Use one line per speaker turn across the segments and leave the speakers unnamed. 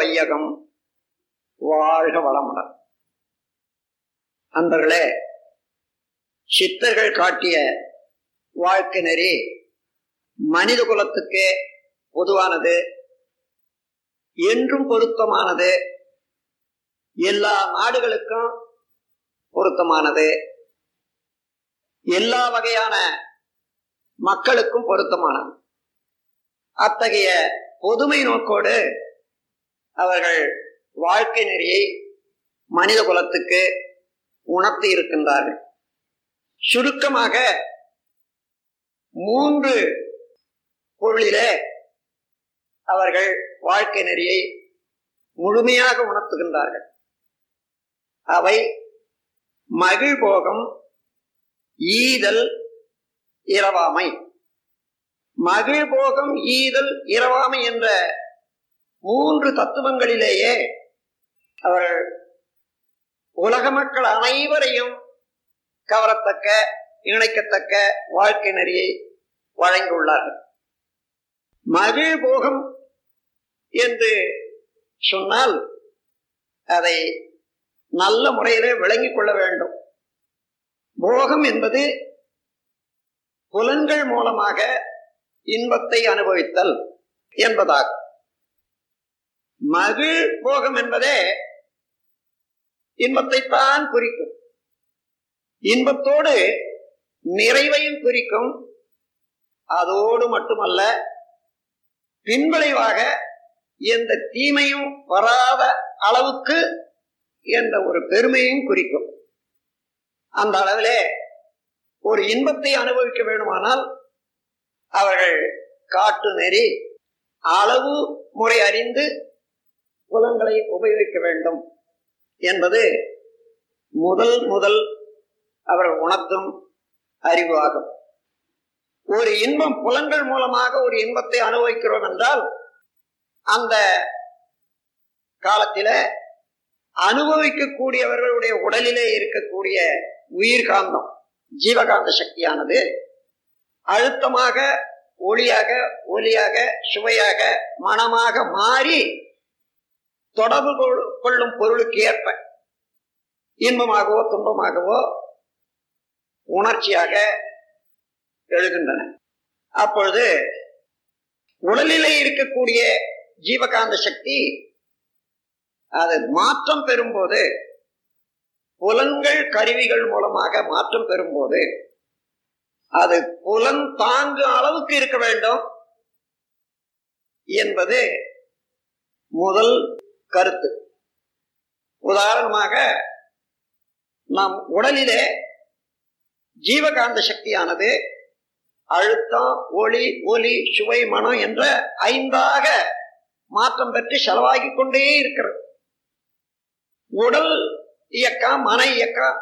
வையகம் வாழ்க வளமுடன். அன்பர்களே சித்தர்கள் காட்டிய வாழ்க்கை நெறி மனித குலத்துக்கு பொதுவானது என்றும் பொருத்தமானது எல்லா நாடுகளுக்கும் பொருத்தமானது எல்லா வகையான மக்களுக்கும் பொருத்தமானது. அத்தகைய பொதுமை நோக்கோடு அவர்கள் வாழ்க்கை நெறியை மனித குலத்துக்கு உணர்த்தி இருக்கின்றார்கள். சுருக்கமாக மூன்று பொருளிலே அவர்கள் வாழ்க்கை நெறியை முழுமையாக உணர்த்துகின்றார்கள். அவை மகிழ்போகம் ஈதல் இரவாமை. மகிழ்போகம் ஈதல் இரவாமை என்ற மூன்று தத்துவங்களிலேயே அவர்கள் உலக மக்கள் அனைவரையும் கவரத்தக்க இணைக்கத்தக்க வாழ்க்கை நெறியை வழங்கியுள்ளார்கள். மகிழ்போகம் என்று சொன்னால் அதை நல்ல முறையிலே விளங்கிக் கொள்ள வேண்டும். போகம் என்பது புலன்கள் மூலமாக இன்பத்தை அனுபவித்தல் என்பதாகும். மகிழ் போகம் என்பதே இன்பத்தை தான் குறிக்கும். இன்பத்தோடு நிறைவையும் குறிக்கும். அதோடு மட்டுமல்ல பின்விளைவாக எந்த தீமையும் வராத அளவுக்கு என்ற ஒரு பெருமையும் குறிக்கும். அந்த அளவிலே ஒரு இன்பத்தை அனுபவிக்க வேண்டுமானால் அவர்கள் காட்டு நெறி அளவு முறை அறிந்து புலங்களை உபயோகிக்க வேண்டும் என்பது முதல் முதல் அவர்கள் உணர்த்தும் அறிவு ஆகும். ஒரு இன்பம் புலன்கள் மூலமாக ஒரு இன்பத்தை அனுபவிக்கிறோம் என்றால் அந்த காலத்தில அனுபவிக்கக்கூடியவர்களுடைய உடலிலே இருக்கக்கூடிய உயிர்காந்தம் ஜீவகாந்த சக்தியானது அழுத்தமாக ஒளியாக ஒலியாக சுவையாக மனமாக மாறி தொடர்பு கொள்ளும் பொருளுக்கு ஏற்ப இன்பமாகவோ துன்பமாகவோ உணர்ச்சியாக எழுகின்றன. அப்பொழுது உடலிலே இருக்கக்கூடிய ஜீவகாந்த சக்தி அது மாற்றம் பெறும்போது புலன்கள் கருவிகள் மூலமாக மாற்றம் பெறும்போது அது புலன் தாங்கு அளவுக்கு இருக்க வேண்டும் என்பது முதல் கருத்து. உதாரணமாக நம் உடலிலே ஜீவகாந்த சக்தியானது அழுத்தம் ஒளி ஒலி சுவை மனம் என்ற ஐந்தாக மாற்றம் பெற்று செலவாகி கொண்டே இருக்கிறது. உடல் இயக்கம் மன இயக்கம்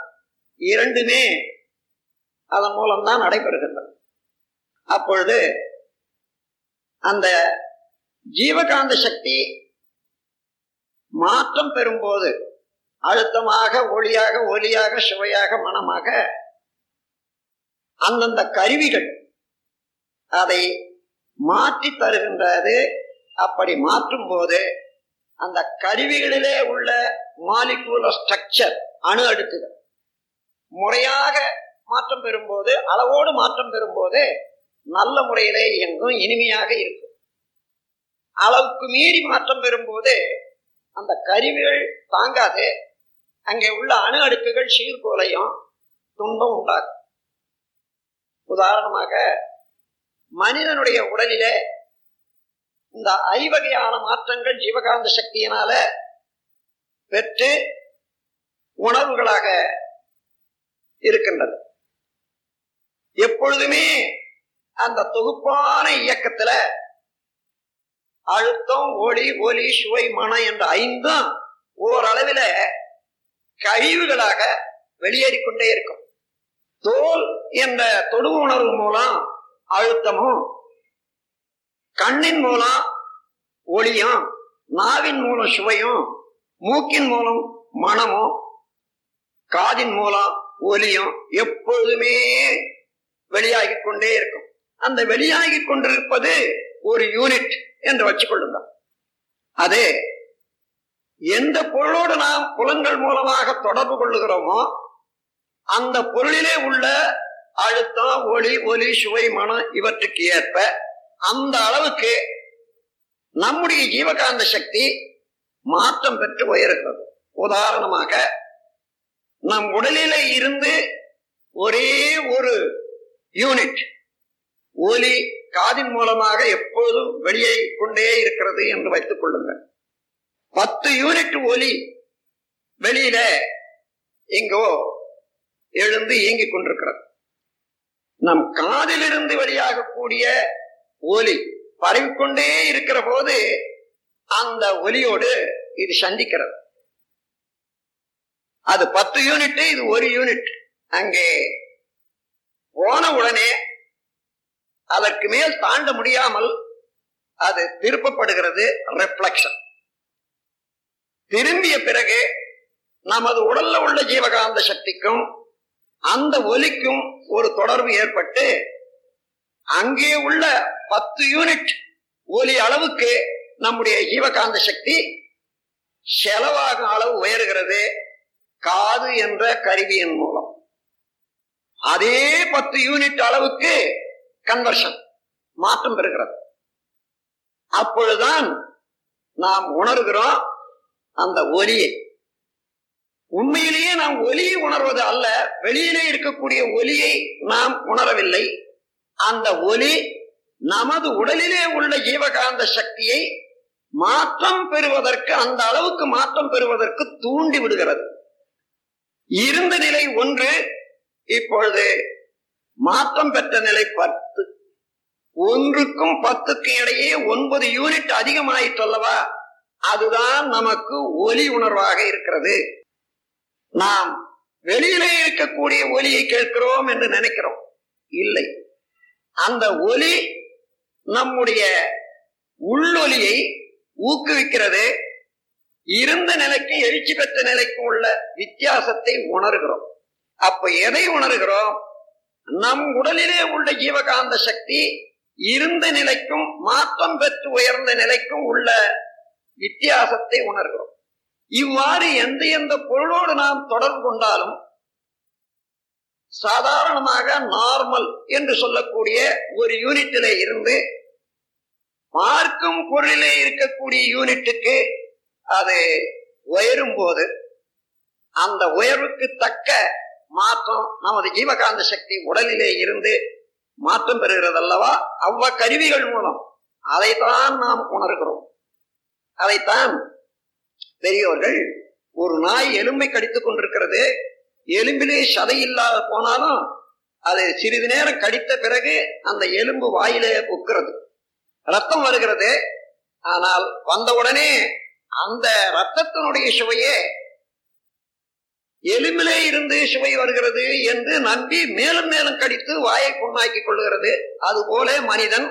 இரண்டுமே அதன் மூலம்தான் நடைபெறுகின்றது அப்பொழுது அந்த ஜீவகாந்த சக்தி மாற்றம் பெறும்போது அழுத்தமாக ஒளியாக ஒலியாக சுவையாக மனமாக அந்தந்த கருவிகள் அதை மாற்றி தருகின்றது. அப்படி மாற்றும் போது அந்த கருவிகளிலே உள்ள மாலிகூல ஸ்ட்ரக்சர் அணு அடுக்குகள் முறையாக மாற்றம் பெறும்போது அளவோடு மாற்றம் பெறும்போது நல்ல முறையிலே இயங்கும் இனிமையாக இருக்கும். அளவுக்கு மீறி மாற்றம் பெறும்போது அந்த கருவிகள் தாங்காது. அங்கே உள்ள அணு அடுக்குகள் சீர்கோலையும் துன்பம் உண்டாகும் உதாரணமாக மனிதனுடைய உடலிலே இந்த ஐவகையான மாற்றங்கள் ஜீவகாந்த சக்தியினால பெற்று உணர்வுகளாக இருக்கின்றது. எப்பொழுதுமே அந்த தொகுப்பான இயக்கத்துல அழுத்தம் ஒளி ஒலி சுவை மனம் என்ற ஐந்தும் ஓரளவில் கழிவுகளாக வெளியேறிக்கொண்டே இருக்கும். தோல் என்ற தொடு உணர்வு மூலம் அழுத்தமும் கண்ணின் மூலம் ஒளியும் நாவின் மூலம் சுவையும் மூக்கின் மூலம் மனமும் காதின் மூலம் ஒலியும் எப்பொழுதுமே வெளியாகி கொண்டே இருக்கும். அந்த வெளியாகி கொண்டிருப்பது ஒரு யூனிட் என்று வச்சுக்கொள்ளுங்க அதே எந்த பொருளோடு நாம் புலங்கள் மூலமாக தொடர்பு கொள்ளுகிறோமோ அந்த பொருளிலே உள்ள அழுத்தம் ஒளி ஒலி சுவை மனம் இவற்றுக்கு ஏற்ப அந்த அளவுக்கு நம்முடைய ஜீவகாந்த சக்தி மாற்றம் பெற்று உயர்கிறது உதாரணமாக நம் உடலில இருந்து ஒரே ஒரு யூனிட் ஒலி காதின் மூலமாக எப்போதும் வெளியே கொண்டே இருக்கிறது என்று வைத்துக் கொள்ளுங்கள். பத்து யூனிட் ஒலி வெளியில எங்கோ எழுந்து இயங்கிக் கொண்டிருக்கிறது. நம் காதிலிருந்து வெளியாகக்கூடிய ஒலி பரவிக்கொண்டே இருக்கிற போது அந்த ஒலியோடு இது சந்திக்கிறது. அது பத்து யூனிட் இது ஒரு யூனிட். அங்கே போன உடனே அதற்கு மேல் தாண்ட முடியாமல் அது திருப்பப்படுகிறது ரெஃப்ளக்ஷன் திரும்பிய பிறகு நமது உடல்ல உள்ள ஜீவகாந்த சக்திக்கும் அந்த ஒலிக்கும் ஒரு தொடர்பு ஏற்பட்டு அங்கே உள்ள பத்து யூனிட் ஒலி அளவுக்கு நம்முடைய ஜீவகாந்த சக்தி செலவாகும் அளவு உயர்கிறது காது என்ற கருவியின் மூலம். அதே பத்து யூனிட் அளவுக்கு கன்வர்ஷன் மாற்றம் பெறுகிறது. அப்பொழுதுதான் நாம் உணர்கிறோம் அந்த ஒலியை. உண்மையிலேயே நாம் ஒலியை உணர்வது அல்ல வெளியிலே இருக்கக்கூடிய ஒலியை நாம் உணரவில்லை. அந்த ஒலி நமது உடலிலே உள்ள ஜீவகாந்த சக்தியை மாற்றம் பெறுவதற்கு அந்த அளவுக்கு மாற்றம் பெறுவதற்கு தூண்டி விடுகிறது. இருந்த நிலை ஒன்று இப்பொழுது மாற்றம் பெற்ற நிலை பத்து. ஒன்றுக்கும் பத்துக்கும் இடையே ஒன்பது யூனிட் அதிகமாயிட்டு அல்லவா? அதுதான் நமக்கு ஒலி உணர்வாக இருக்கிறது. நாம் வெளியிலே இருக்கக்கூடிய ஒலியை கேட்கிறோம் என்று நினைக்கிறோம். இல்லை. அந்த ஒலி நம்முடைய உள்ளொலியை ஊக்குவிக்கிறது. இருந்த நிலைக்கு எழுச்சி பெற்ற நிலைக்கு உள்ள வித்தியாசத்தை உணர்கிறோம். அப்ப எதை உணர்கிறோம்? நம் உடலிலே உள்ள ஜீவகாந்த சக்தி இருந்த நிலைக்கும் மாற்றம் பெற்று உயர்ந்த நிலைக்கும் உள்ள வித்தியாசத்தை உணர்கிறோம். இவ்வாறு எந்த எந்த பொருளோடு நாம் தொடர்பு கொண்டாலும் சாதாரணமாக நார்மல் என்று சொல்லக்கூடிய ஒரு யூனிட்டிலே இருந்து பார்க்கும் பொருளிலே இருக்கக்கூடிய யூனிட்டுக்கு அது உயரும் போது அந்த உயர்வுக்கு தக்க மாற்றம் நமது ஜீவகாந்த சக்தி உடலிலே இருந்து மாற்றம் பெறுகிறது அல்லவா அவ்வ கருவிகள் மூலம். அதைத்தான் நாம் உணர்கிறோம். அதைத்தான் பெரியோர்கள் ஒரு நாய் எலும்பை கடித்துக் கொண்டிருக்கிறது. எலும்பிலே சதை இல்லாத போனாலும் அது சிறிது நேரம் கடித்த பிறகு அந்த எலும்பு வாயிலே புக்கிறது. ரத்தம் வருகிறது. ஆனால் வந்தவுடனே அந்த ரத்தத்தினுடைய சுவையே எலும்பிலே இருந்து சுவை வருகிறது என்று நம்பி மேலும் மேலும் கடித்து வாயை புண்ணாக்கி கொள்ளுகிறது. அதுபோல மனிதன்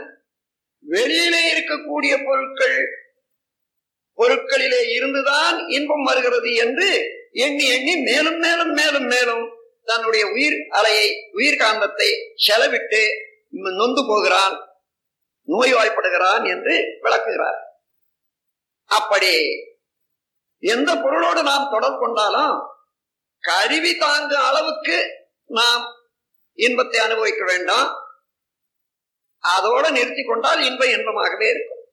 வெளியிலே இருக்கக்கூடிய பொருட்கள் பொருட்களிலே இருந்துதான் இன்பம் வருகிறது என்று எண்ணி எண்ணி மேலும் மேலும் மேலும் மேலும் தன்னுடைய உயிர் அலையை உயிர் காந்தத்தை செலவிட்டு நொந்து போகிறான் நோய்வாய்ப்படுகிறான் என்று விளக்குகிறார். அப்படி எந்த பொருளோடு நாம் தொடர்பு கொண்டாலும் கருவி தாங்கும் அளவுக்கு நாம் இன்பத்தை அனுபவிக்க வேண்டாம். அதோட நிறுத்தி கொண்டால் இன்ப இன்பமாகவே இருக்கும்.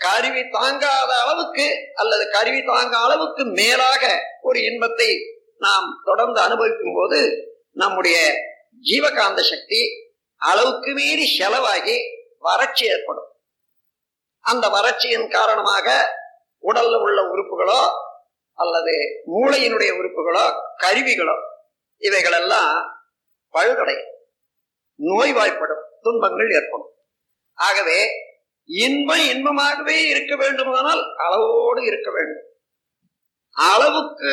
கருவி தாங்காத அளவுக்கு அல்லது கருவி தாங்க அளவுக்கு மேலாக ஒரு இன்பத்தை நாம் தொடர்ந்து அனுபவிக்கும் போது நம்முடைய ஜீவகாந்த சக்தி அளவுக்கு மீறி செலவாகி வறட்சி ஏற்படும். அந்த வறட்சியின் காரணமாக உடல்ல உள்ள உறுப்புகளோ அல்லது மூளையினுடைய உறுப்புகளோ கருவிகளோ இவைகளெல்லாம் பழுதடையும் நோய்வாய்ப்படும் துன்பங்கள் ஏற்படும். ஆகவே இன்பம் இன்பமாகவே இருக்க வேண்டுமானால் அளவோடு இருக்க வேண்டும். அளவுக்கு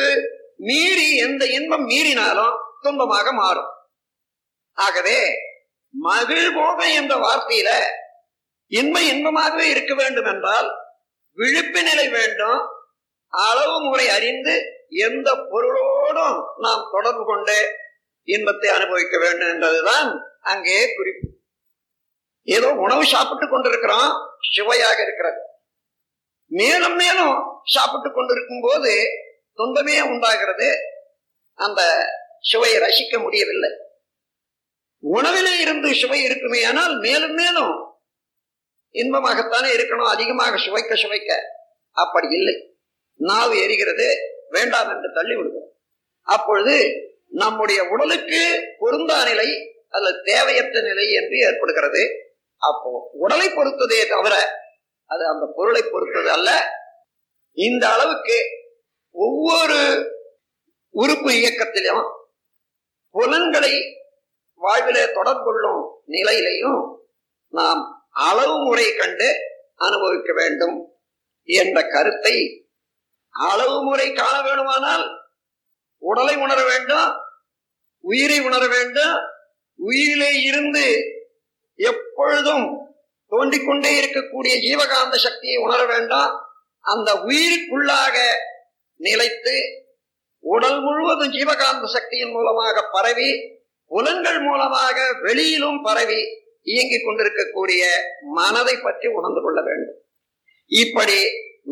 மீறி எந்த இன்பம் மீறினாலும் துன்பமாக மாறும். ஆகவே மகிழ்வோகம் என்ற வார்த்தையில இன்பம் இன்பமாகவே இருக்க வேண்டும் என்றால் விழிப்பு நிலை வேண்டும் அளவு முறை அறிந்து எந்த பொருளோடும் நாம் தொடர்பு கொண்டு இன்பத்தை அனுபவிக்க வேண்டும் என்றதுதான் அங்கே குறிப்பு. ஏதோ உணவு சாப்பிட்டு கொண்டிருக்கிறோம் சுவையாக இருக்கிறது. மேலும் மேலும் சாப்பிட்டு கொண்டிருக்கும் போது துன்பமே உண்டாகிறது. அந்த சுவையை ரசிக்க முடியவில்லை. உணவிலே இருந்து சுவை இருக்குமே ஆனால் மேலும் மேலும் இன்பமாகத்தானே இருக்கணும் அதிகமாக சுவைக்க சுவைக்க. அப்படி இல்லை. நாவு எரிகிறது வேண்டாம் என்று தள்ளி விடுகிறோம் அப்பொழுது நம்முடைய உடலுக்கு பொருந்தா நிலை அல்லது தேவையற்ற நிலை என்று ஏற்படுகிறது. அப்போ உடலை பொறுத்ததே தவிர அது அந்த பொருளை பொறுத்தது அல்ல. இந்த அளவுக்கு ஒவ்வொரு உறுப்பு இயக்கத்திலும் புலன்களை வாழ்விலே தொடர்புள்ளும் நிலையிலையும் நாம் அளவு முறை கண்டு அனுபவிக்க வேண்டும் என்ற கருத்தை அளவு முறை காண வேணுமானால் உடலை உணர வேண்டும் உயிரை உணர வேண்டும். உயிரிலே இருந்து எப்பொழுதும் தோண்டிக்கொண்டே இருக்கக்கூடிய ஜீவகாந்த சக்தியை உணர வேண்டாம். அந்த உயிருக்குள்ளாக நிலைத்து உடல் முழுவதும் ஜீவகாந்த சக்தியின் மூலமாக பரவி புலன்கள் மூலமாக வெளியிலும் பரவி இயங்கிக் கொண்டிருக்கக்கூடிய மனதை பற்றி உணர்ந்து கொள்ள வேண்டும். இப்படி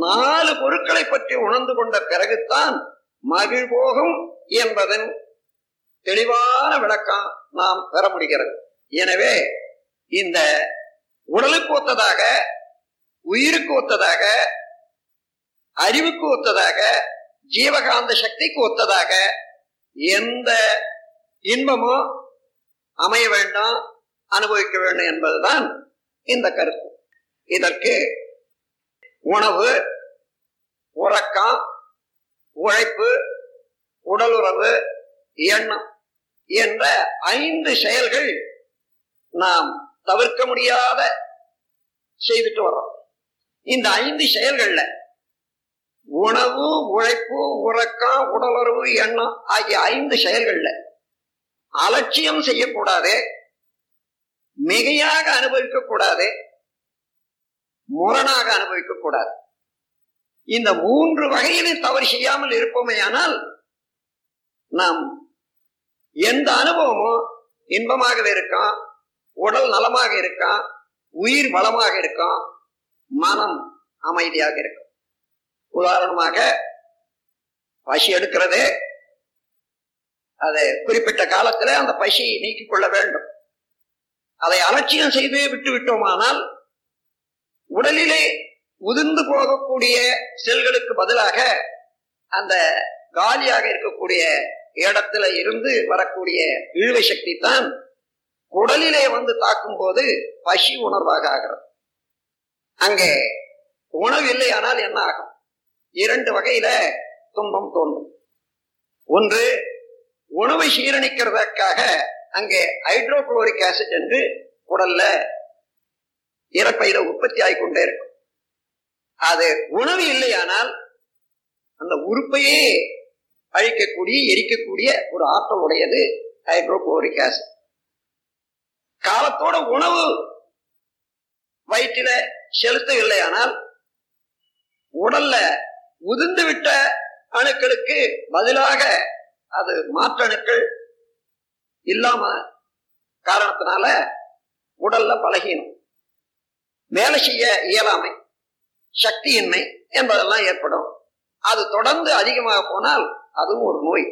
நாலு பொருட்களை பற்றி உணர்ந்து கொண்ட பிறகுத்தான் மகிழ் போகும் என்பதன் தெளிவான விளக்கம் நாம் பெற முடிகிறது. எனவே இந்த உடலுக்கு ஒத்ததாக உயிருக்கு ஒத்ததாக அறிவுக்கு ஒத்ததாக ஜீவகாந்த சக்திக்கு ஒத்ததாக எந்த இன்பமோ அமைய வேண்டும் அனுபவிக்க வேண்டும் என்பதுதான் இந்த கருத்து. இதற்கு உணவு உறக்கம் உழைப்பு உடலுறவு எண்ணம் என்ற ஐந்து செயல்கள் நாம் தவிர்க்க முடியாத செய்துட்டு வர்றோம். இந்த ஐந்து செயல்கள்ல உணவு உழைப்பு உறக்கம் உடலுறவு எண்ணம் ஆகிய ஐந்து செயல்கள்ல அலட்சியம் செய்யக்கூடாது மிகையாக அனுபவிக்க கூடாது முரணாக அனுபவிக்க கூடாது. இந்த மூன்று வகையிலும் தவறு செய்யாமல் இருப்போமே ஆனால் நாம் எந்த அனுபவமும் இன்பமாகவே இருக்கும் உடல் நலமாக இருக்கும் உயிர் வளமாக இருக்கும் மனம் அமைதியாக இருக்கும். உதாரணமாக பசி எடுக்கிறது அது குறிப்பிட்ட காலத்துல அந்த பசியை நீக்கிக் கொள்ள வேண்டும். அதை அலட்சியம் செய்து விட்டு விட்டோமானால் உடலிலே உதிர்ந்து போகக்கூடிய செல்களுக்கு பதிலாக அந்த காலியாக இருக்கக்கூடிய இடத்துல இருந்து வரக்கூடிய இழுவை சக்தி தான் உடலிலே வந்து தாக்கும் போது பசி உணர்வாக ஆகிறது. அங்கே உணவு இல்லையானால் என்ன ஆகும்? இரண்டு வகையில துன்பம் தோன்றும். ஒன்று உணவை சீரணிக்கிறதற்காக அங்கே ஹைட்ரோகுளோரிக் ஆசிட் என்று உடல்ல இறப்பையில உற்பத்தி ஆகிக்கொண்டே இருக்கும். அது உணவு இல்லையானால் அந்த உறுப்பையே அழிக்கக்கூடிய எரிக்கக்கூடிய ஒரு ஆற்றல் உடையது ஹைட்ரோகுளோரிக் ஆசிட் காலத்தோட உணவு வயிற்றில செலுத்தவில்லையானால் உடல்ல உதிர்ந்து விட்ட அணுக்களுக்கு பதிலாக அது மாற்று அணுக்கள் இல்லாம காரணத்தினால உடல்ல பலகீனம் வேலை செய்ய இயலாமை சக்தியின்மை என்பதெல்லாம் ஏற்படும். அது தொடர்ந்து அதிகமாக போனால் அதுவும் ஒரு நோய்.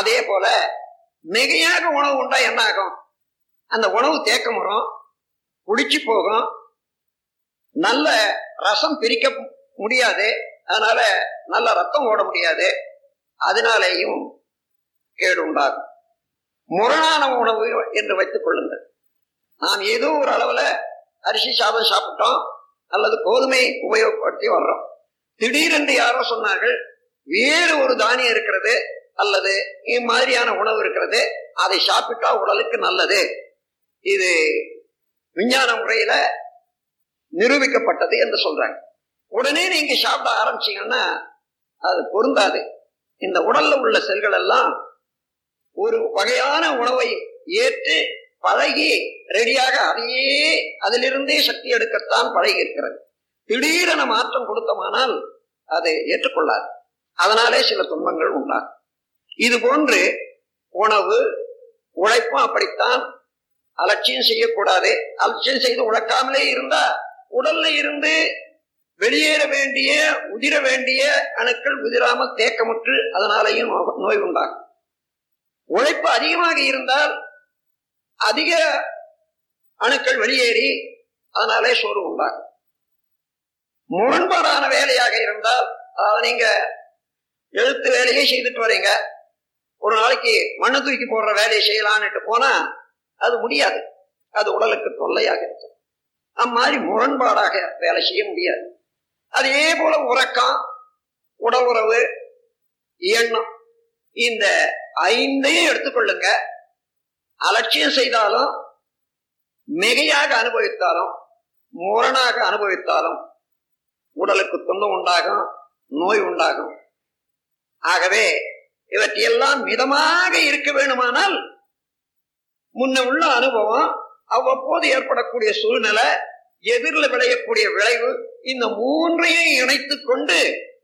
அதே போல மிகையாக உணவு உண்டா என்ன ஆகும்? அந்த உணவு தேக்கம் வரும் குடிச்சு போகும் நல்ல ரசம் பிரிக்க முடியாது அதனால நல்ல ரத்தம் ஓட முடியாது அதனாலேயும் கேடு உண்டாகும். முரணான உணவு என்று வைத்துக் கொள்ளுங்கள். நாம் ஏதோ ஒரு அளவுல அரிசி சாதம் சாப்பிட்டோம். அல்லது கோதுமை உபயோகப்படுத்தி வர்றோம். திடீரென்று யாரோ சொன்னார்கள் வேறு ஒரு தானியம் இருக்கிறது அல்லது இம்மாதிரியான உணவு இருக்கிறது அதை சாப்பிட்டா உடலுக்கு நல்லது. இது விஞ்ஞான முறையில நிரூபிக்கப்பட்டது என்று சொல்றாங்க. உடனே நீங்க சாப்பிட ஆரம்பிச்சீங்கன்னா அது பொருந்தாது. இந்த உடல்ல உள்ள செல்கள் எல்லாம் ஒரு வகையான உணவை ஏற்று பழகி ரெடியாக அதையே அதிலிருந்தே சக்தி எடுக்கத்தான் பழகி இருக்கிறது திடீரென மாற்றம் கொடுத்தமானால் அது ஏற்றுக்கொள்ளாது. அதனாலே சில துன்பங்கள் உண்டாகும். இது போன்று உணவு உழைப்பும் அப்படித்தான். அலட்சியம் செய்யக்கூடாது. அலட்சியம் செய்து உழைக்காமலே இருந்தா உடல்ல இருந்து வெளியேற வேண்டிய உதிர வேண்டிய அணுக்கள் உதிராமல் தேக்கமுற்று அதனாலேயும் நோ- நோய் உண்டாகும். உழைப்பு அதிகமாக இருந்தால் அதிக அணுக்கள் வெளியேறி அதனாலே சோறு உண்டாகும். முரண்பாடான வேலையாக இருந்தால் அதாவது நீங்க எழுத்து வேலையே செய்துட்டு வரீங்க. ஒரு நாளைக்கு மண்ணு தூக்கி போடுற வேலையை செய்யலான்னுட்டு போனா அது முடியாது. அது உடலுக்கு தொல்லையாக இருக்கும். அம்மாதிரி முரண்பாடாக வேலை செய்ய முடியாது. அதே போல உறக்கம் உடல் உறவு எண்ணம் இந்த ஐந்தையும் எடுத்துக்கொள்ளுங்க. அலட்சியம் செய்தாலும் மிகையாக அனுபவித்தாலும் முரணாக அனுபவித்தாலும் உடலுக்கு துன்பம் உண்டாகும் நோய் உண்டாகும். ஆகவே இவற்றையெல்லாம் மிதமாக இருக்க வேண்டுமானால் முன்ன உள்ள அனுபவம் அவ்வப்போது ஏற்படக்கூடிய சூழ்நிலை எதிரில் விளையக்கூடிய விளைவு இந்த மூன்றையும் இணைத்துக் கொண்டு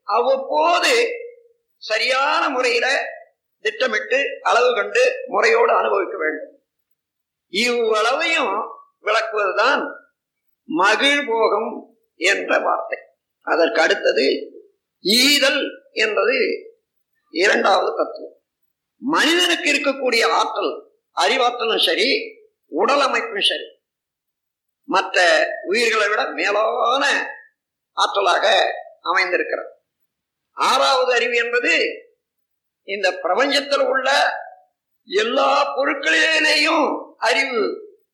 அவ்வப்போது சரியான முறையில திட்டமிட்டு அளவு கண்டு முறையோடு அனுபவிக்க வேண்டும். இவ்வளவையும் விளக்குவதுதான் மகிழ்போகம் என்ற வார்த்தை. அதற்கு அடுத்தது ஈதல் என்பது இரண்டாவது தத்துவம். மனிதனுக்கு இருக்கக்கூடிய ஆற்றல் அறிவாற்றலும் சரி உடல் அமைப்பும் சரி மற்ற உயிர்களை விட மேலான ஆற்றலாக அமைந்திருக்கிறது. ஆறாவது அறிவு என்பது இந்த பிரபஞ்சத்தில் உள்ள எல்லா பொருட்களிலேயும் அறிவு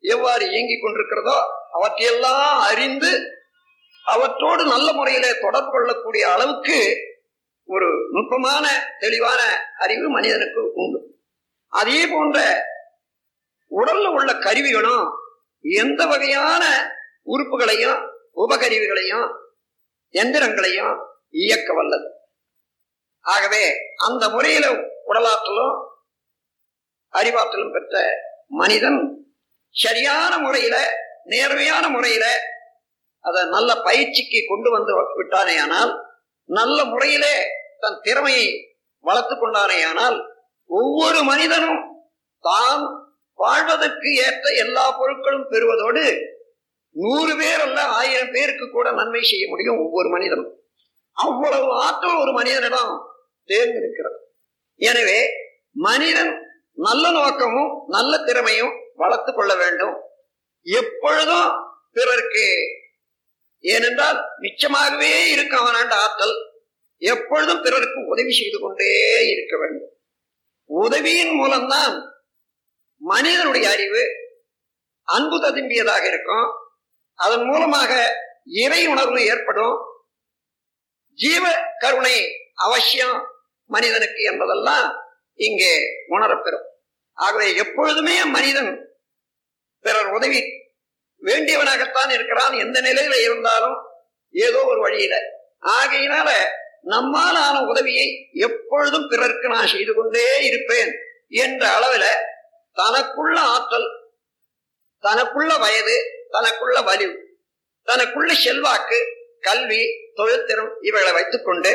எவ்வாறு இயங்கிக் கொண்டிருக்கிறதோ அவற்றையெல்லாம் அறிந்து அவற்றோடு நல்ல முறையில தொடர்பு கொள்ளக்கூடிய அளவுக்கு ஒரு நுட்பமான தெளிவான அறிவு மனிதனுக்கு உண்டு. அதே போன்ற உடல்ல உள்ள கருவிகளும் எந்த வகையான உறுப்புகளையும் உபகருவிகளையும் எந்திரங்களையும் இயக்க வல்லது. ஆகவே அந்த முறையில உடலாற்றலும் அறிவாற்றலும் பெற்ற மனிதன் சரியான முறையில நேர்மையான முறையில அதை நல்ல பயிற்சிக்கு கொண்டு வந்து விட்டானேயானால் நல்ல முறையிலே தன் திறமையை வளர்த்து கொண்டானேயானால் ஒவ்வொரு மனிதனும் தான் வாழ்வதற்கு ஏற்ற எல்லா பொருட்களும் பெறுவதோடு நூறு பேர் அல்ல ஆயிரம் பேருக்கு கூட நன்மை செய்ய முடியும் ஒவ்வொரு மனிதனும். அவ்வளவு ஆற்றல் ஒரு மனிதனிடம் தேர்ந்தெடுக்கிறது. எனவே மனிதன் நல்ல நோக்கமும் நல்ல திறமையும் வளர்த்து கொள்ள வேண்டும். எப்பொழுதும் பிறருக்கு ஏனென்றால் மிச்சமாகவே இருக்க அவனாண்ட ஆற்றல் எப்பொழுதும் பிறருக்கு உதவி செய்து கொண்டே இருக்க வேண்டும். உதவியின் மூலம்தான் மனிதனுடைய அறிவு அன்பு ததும்பியதாக இருக்கும். அதன் மூலமாக இறை உணர்வு ஏற்படும். ஜீவ கருணை அவசியம். மனிதனுக்கு என்பதெல்லாம் இங்கே உணரப்பெறும். ஆகவே எப்பொழுதுமே மனிதன் பிறர் உதவி வேண்டியவனாகத்தான் இருக்கிறான். எந்த நிலையில இருந்தாலும் ஏதோ ஒரு வழியில. ஆகையினால நம்மால் ஆன உதவியை எப்பொழுதும் பிறருக்கு நான் செய்து கொண்டே இருப்பேன் என்ற அளவுல தனக்குள்ள ஆற்றல் தனக்குள்ள வயது தனக்குள்ள வலிவு தனக்குள்ள செல்வாக்கு கல்வி தொழில்திறம் இவைகளை வைத்துக்கொண்டு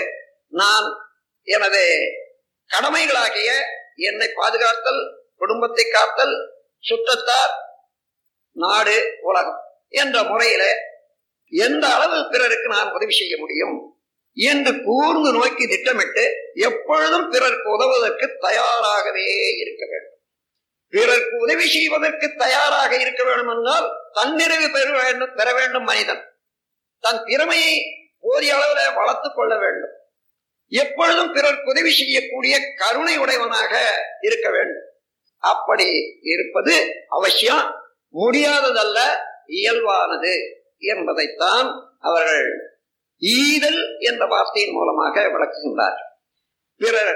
நான் எனது கடமைகளாகிய என்னை பாதுகாத்தல் குடும்பத்தை காத்தல் சுற்றத்தார் நாடு உலகம் என்ற முறையில எந்த அளவு பிறருக்கு நான் உதவி செய்ய முடியும் என்று கூர்ந்து நோக்கி திட்டமிட்டு எப்பொழுதும் பிறருக்கு உதவுவதற்கு தயாராகவே இருக்க வேண்டும். பிறருக்கு உதவி செய்வதற்கு தயாராக இருக்க வேண்டும் என்றால் தன்னிறைவு பெற வேண்டும் பெற வேண்டும் மனிதன். தன் திறமையை போதிய அளவில் வளர்த்துக் கொள்ள வேண்டும். எப்பொழுதும் பிறருக்கு உதவி செய்யக்கூடிய கருணை உடையவனாக இருக்க வேண்டும். அப்படி இருப்பது அவசியம். முடியாததல்ல இயல்பானது என்பதைத்தான் அவர்கள் ஈதல் என்ற வார்த்தையின் மூலமாக விளக்குகின்றார். பிற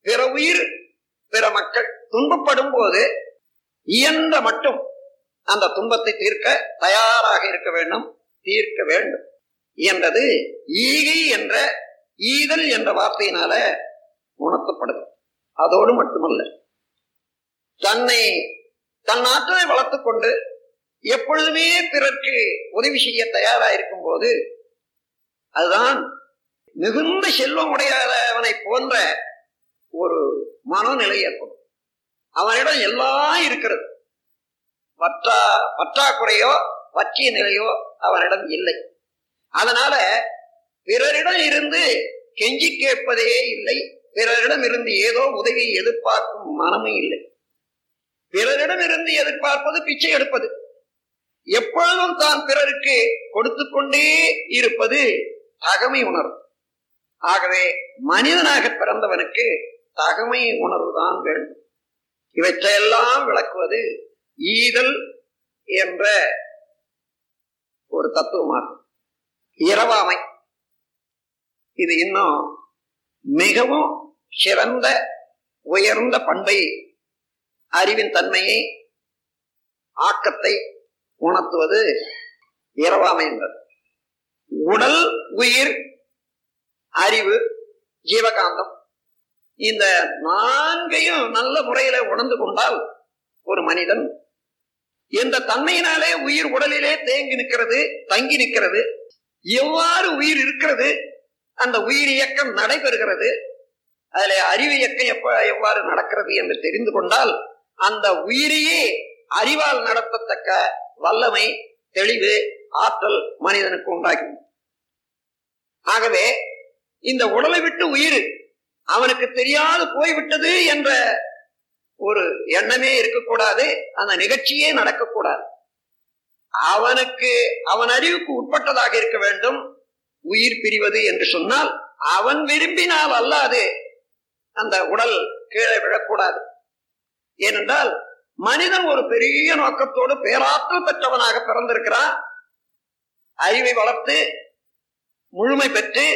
பிற உயிர் பிற மக்கள் துன்பப்படும் போது இயன்ற மட்டும் அந்த துன்பத்தை தீர்க்க தயாராக இருக்க வேண்டும் தீர்க்க வேண்டும். என்றது ஈகை என்ற ஈதல் என்ற வார்த்தையினால உணர்த்தப்படுது. அதோடு மட்டுமல்ல தன்னை தன் ஆற்றலை வளர்த்துக்கொண்டு எப்பொழுதுமே பிறர்க்கு உதவி செய்ய தயாராயிருக்கும் போது அதுதான் மிகுந்த செல்வம் உடையவனை போன்ற ஒரு மனநிலை ஏற்படும். அவனிடம் எல்லாம் இருக்கிறது. பற்றா பற்றாக்குறையோ பற்றிய நிலையோ அவனிடம் இல்லை. அதனால பிறரிடம் இருந்து கெஞ்சி கேட்பதே இல்லை. பிறரிடம் இருந்து ஏதோ உதவி எதிர்பார்க்கும் மனமும் இல்லை. பிறரிடம் இருந்து எதிர்பார்ப்பது பிச்சை எடுப்பது. எப்பொழுதும் தான் பிறருக்கு கொடுத்து கொண்டே இருப்பது தகமை உணர்வு. ஆகவே மனிதனாக பிறந்தவனுக்கு தகமை உணர்வு தான் வேண்டும். இவற்றையெல்லாம் விளக்குவது ஈதல் என்ற ஒரு தத்துவமாகும். இரவாமை. இது இன்னும் மிகவும் சிறந்த உயர்ந்த பண்பை அறிவின் தன்மையை ஆக்கத்தை உணர்த்துவது இரவாமை என்பது. உடல் உயிர் அறிவு ஜீவகாந்தம் இந்த நான்கையும் நல்ல முறையில உணர்ந்து கொண்டால் ஒரு மனிதன் இந்த தன்மையினாலே உயிர் உடலிலே தேங்கி நிற்கிறது தங்கி நிற்கிறது எவ்வாறு உயிர் இருக்கிறது அந்த உயிர் இயக்கம் நடைபெறுகிறது. அதுல அறிவு இயக்கம் எப்ப எவ்வாறு நடக்கிறது என்று தெரிந்து கொண்டால் அந்த உயிரையே அறிவால் நடத்தத்தக்க வல்லமை தெளிவு ஆற்றல் மனிதனுக்கு உண்டாகும். ஆகவே இந்த உடலை விட்டு உயிர் அவனுக்கு தெரியாது போய்விட்டது என்ற ஒரு எண்ணமே இருக்கக்கூடாது அந்த நிகழ்ச்சியே நடக்கக்கூடாது. அவனுக்கு அவன் அறிவுக்கு உட்பட்டதாக இருக்க வேண்டும். உயிர் பிரிவது என்று சொன்னால் அவன் விரும்பினால் அல்லாது அந்த உடல் கீழே விழக்கூடாது. ஏனென்றால் மனிதன் ஒரு பெரிய நோக்கத்தோடு பேராற்றல் பெற்றவனாக பிறந்திருக்கிறான். அறிவை வளர்த்து முழுமை பெற்று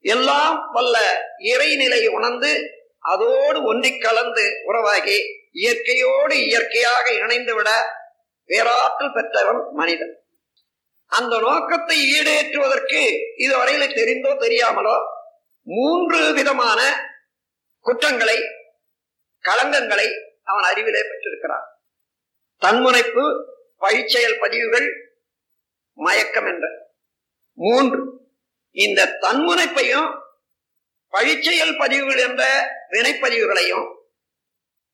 எல்லாம் வல்ல இறைநிலையை உணர்ந்து அதோடு ஒன்றி கலந்து உறவாகி இயற்கையோடு இயற்கையாக இணைந்து விட பேராற்றல் பெற்றவன் மனிதன். அந்த நோக்கத்தை ஈடேற்றுவதற்கு இதுவரையில தெரிந்தோ தெரியாமலோ மூன்று விதமான குற்றங்களை களங்கங்களை அவன் அறிவிலே பெற்றிருக்கிறான். தன்முனைப்பு வழிச்செயல் பதிவுகள் மயக்கம் என்ற. மூன்று இந்த தன்முனைப்பையும் பழிச்செயல் பதிவுகள் என்ற வினைப்பதிவுகளையும்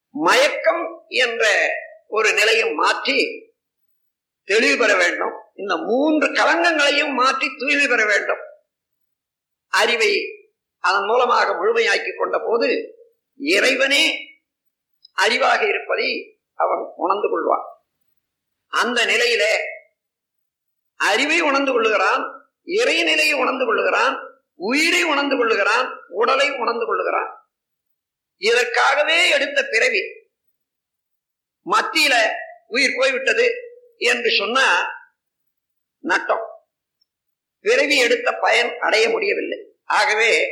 மயக்கம் என்ற ஒரு நிலையும் மாற்றி தெளிவு பெற வேண்டும். இந்த மூன்று களங்கங்களையும் மாற்றி தூய்மை பெற வேண்டும். அறிவை அதன் மூலமாக முழுமையாக்கி கொண்ட போது இறைவனே அறிவாக இருப்பதை அவன் உணர்ந்து கொள்வான். அந்த நிலையிலே அறிவை உணர்ந்து கொள்ளுகிறான் இறை நிலையை உணர்ந்து கொள்ளுகிறான் உயிரை உணர்ந்து கொள்ளுகிறான் உடலை உணர்ந்து கொள்ளுகிறான். இதற்காகவே எடுத்த பிறவி மத்தியில உயிர் போய்விட்டது. என்று சொன்னா நட்டம். பிறவி எடுத்த பயன் அடைய முடியவில்லை. ஆகவே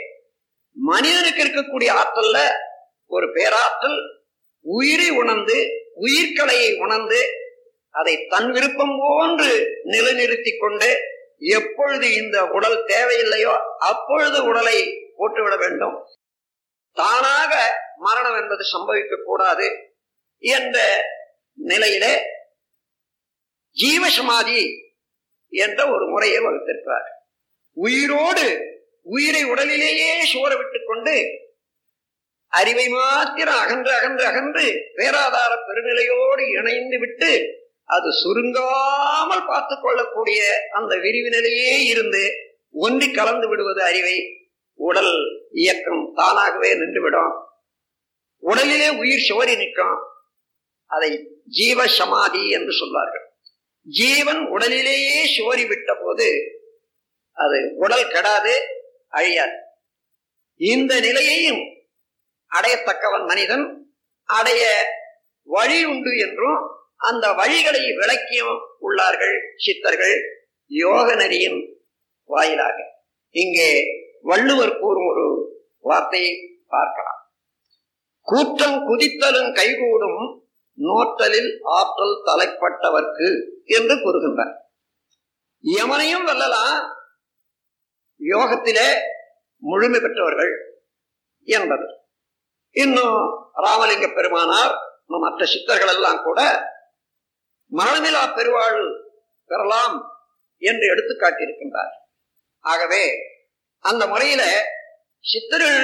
மனிதனுக்கு இருக்கக்கூடிய ஆற்றல்ல ஒரு பேராற்றல் உயிரை உணர்ந்து உயிர்கலையை உணர்ந்து அதை தன் விருப்பம் போன்று நிலைநிறுத்தி கொண்டு எப்பொழுது இந்த உடல் தேவையில்லையோ அப்பொழுது உடலை போட்டுவிட வேண்டும். தானாக மரணம் என்பது சம்பவிக்க கூடாது என்ற நிலையிலே ஜீவசமாதி என்ற ஒரு முறையை வகுத்திருக்கிறார். உயிரோடு உயிரை உடலிலேயே சோற விட்டுக் கொண்டு அறிவை மாத்திரம் அகன்று அகன்று அகன்று பேராதார பெருநிலையோடு இணைந்து விட்டு அது சுருங்காமல் பார்த்து கொள்ளக்கூடிய அந்த விரிவினரையே இருந்து ஒன்றி கலந்து விடுவது அறிவை உடல் இயக்கம் தானாகவே நின்றுவிடும். உடலிலே உயிர் சுவரி நிற்கும். அதை ஜீவ சமாதி என்று சொல்வார்கள். ஜீவன் உடலிலேயே சோரி விட்ட போது அது உடல் கெடாது அழியாது. இந்த நிலையையும் அடையத்தக்கவன் மனிதன் அடைய வழி உண்டு என்றும் அந்த வழிகளை விளக்கியும் உள்ளார்கள் சித்தர்கள் யோக நெறியின் வாயிலாக. இங்கே வள்ளுவர் கூறும் ஒரு வார்த்தையை பார்க்கலாம். கூற்றம் குதித்தலும் கைகூடும் நோற்றலில் ஆற்றல் தலைப்பட்டவர்க்கு என்று கூறுகின்றார். எவனையும் வெல்லலாம் யோகத்திலே முழுமை பெற்றவர்கள் என்பது. இன்னும் ராமலிங்க பெருமானார் மற்ற சித்தர்கள் எல்லாம் கூட மரணமிலா பெருவாள் பெறலாம் என்று எடுத்து காட்டியிருக்கின்றார் ஆகவே அந்த முறையில சித்தர்கள்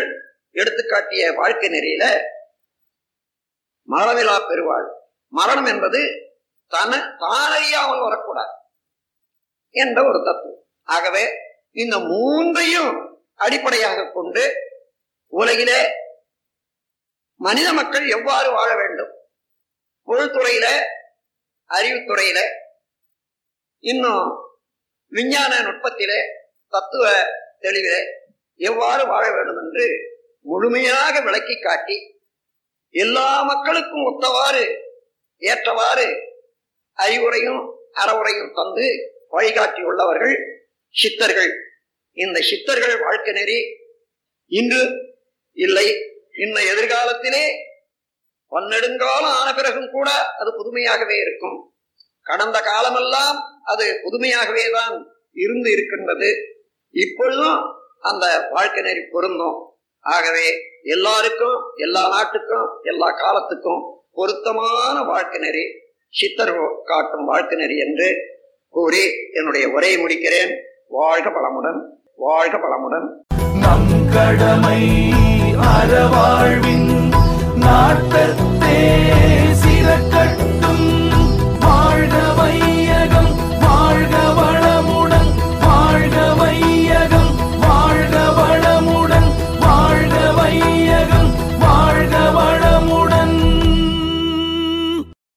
எடுத்துக்காட்டிய வாழ்க்கை நெறியில மரணமிலா பெருவாழ் மரணம் என்பது தன தானறியாமல் வரக்கூடாது என்ற ஒரு தத்துவம். ஆகவே இந்த மூன்றையும் அடிப்படையாக கொண்டு உலகிலே மனித மக்கள் எவ்வாறு வாழ வேண்டும்? பொருள்துறையில அறிவுத்துறையில இன்னும் விஞ்ஞான நுட்பத்திலே தத்துவ தெளிவிலே எவ்வாறு வாழ வேண்டும் என்று முழுமையாக விளக்கி காட்டி எல்லா மக்களுக்கும் ஒத்தவாறு ஏற்றவாறு அறிவுரையும் அறவுரையும் தந்து வழிகாட்டியுள்ளவர்கள் சித்தர்கள். இந்த சித்தர்கள் வாழ்க்கை நெறி இன்று இல்லை. இன்ன எதிர்காலத்திலே பன்னெடுங்காலம் ஆன பிறகும் கூட அது புதுமையாகவே இருக்கும். கடந்த காலமெல்லாம் அது புதுமையாகவே தான் இருந்து இருக்கின்றது. இப்பொழுதும் அந்த வாழ்க்கை நெறி பொருந்தும். ஆகவே எல்லாருக்கும் எல்லா நாட்டுக்கும் எல்லா காலத்துக்கும் பொருத்தமான வாழ்க்கை நெறி சித்தர் காட்டும் வாழ்க்கை நெறி என்று கூறி என்னுடைய உரையை முடிக்கிறேன். வாழ்க பலமுடன் வாழ்க பலமுடன்
நம் கடமை அறவாழ்வின் நாட்டத்தே சிறக்கட்டும்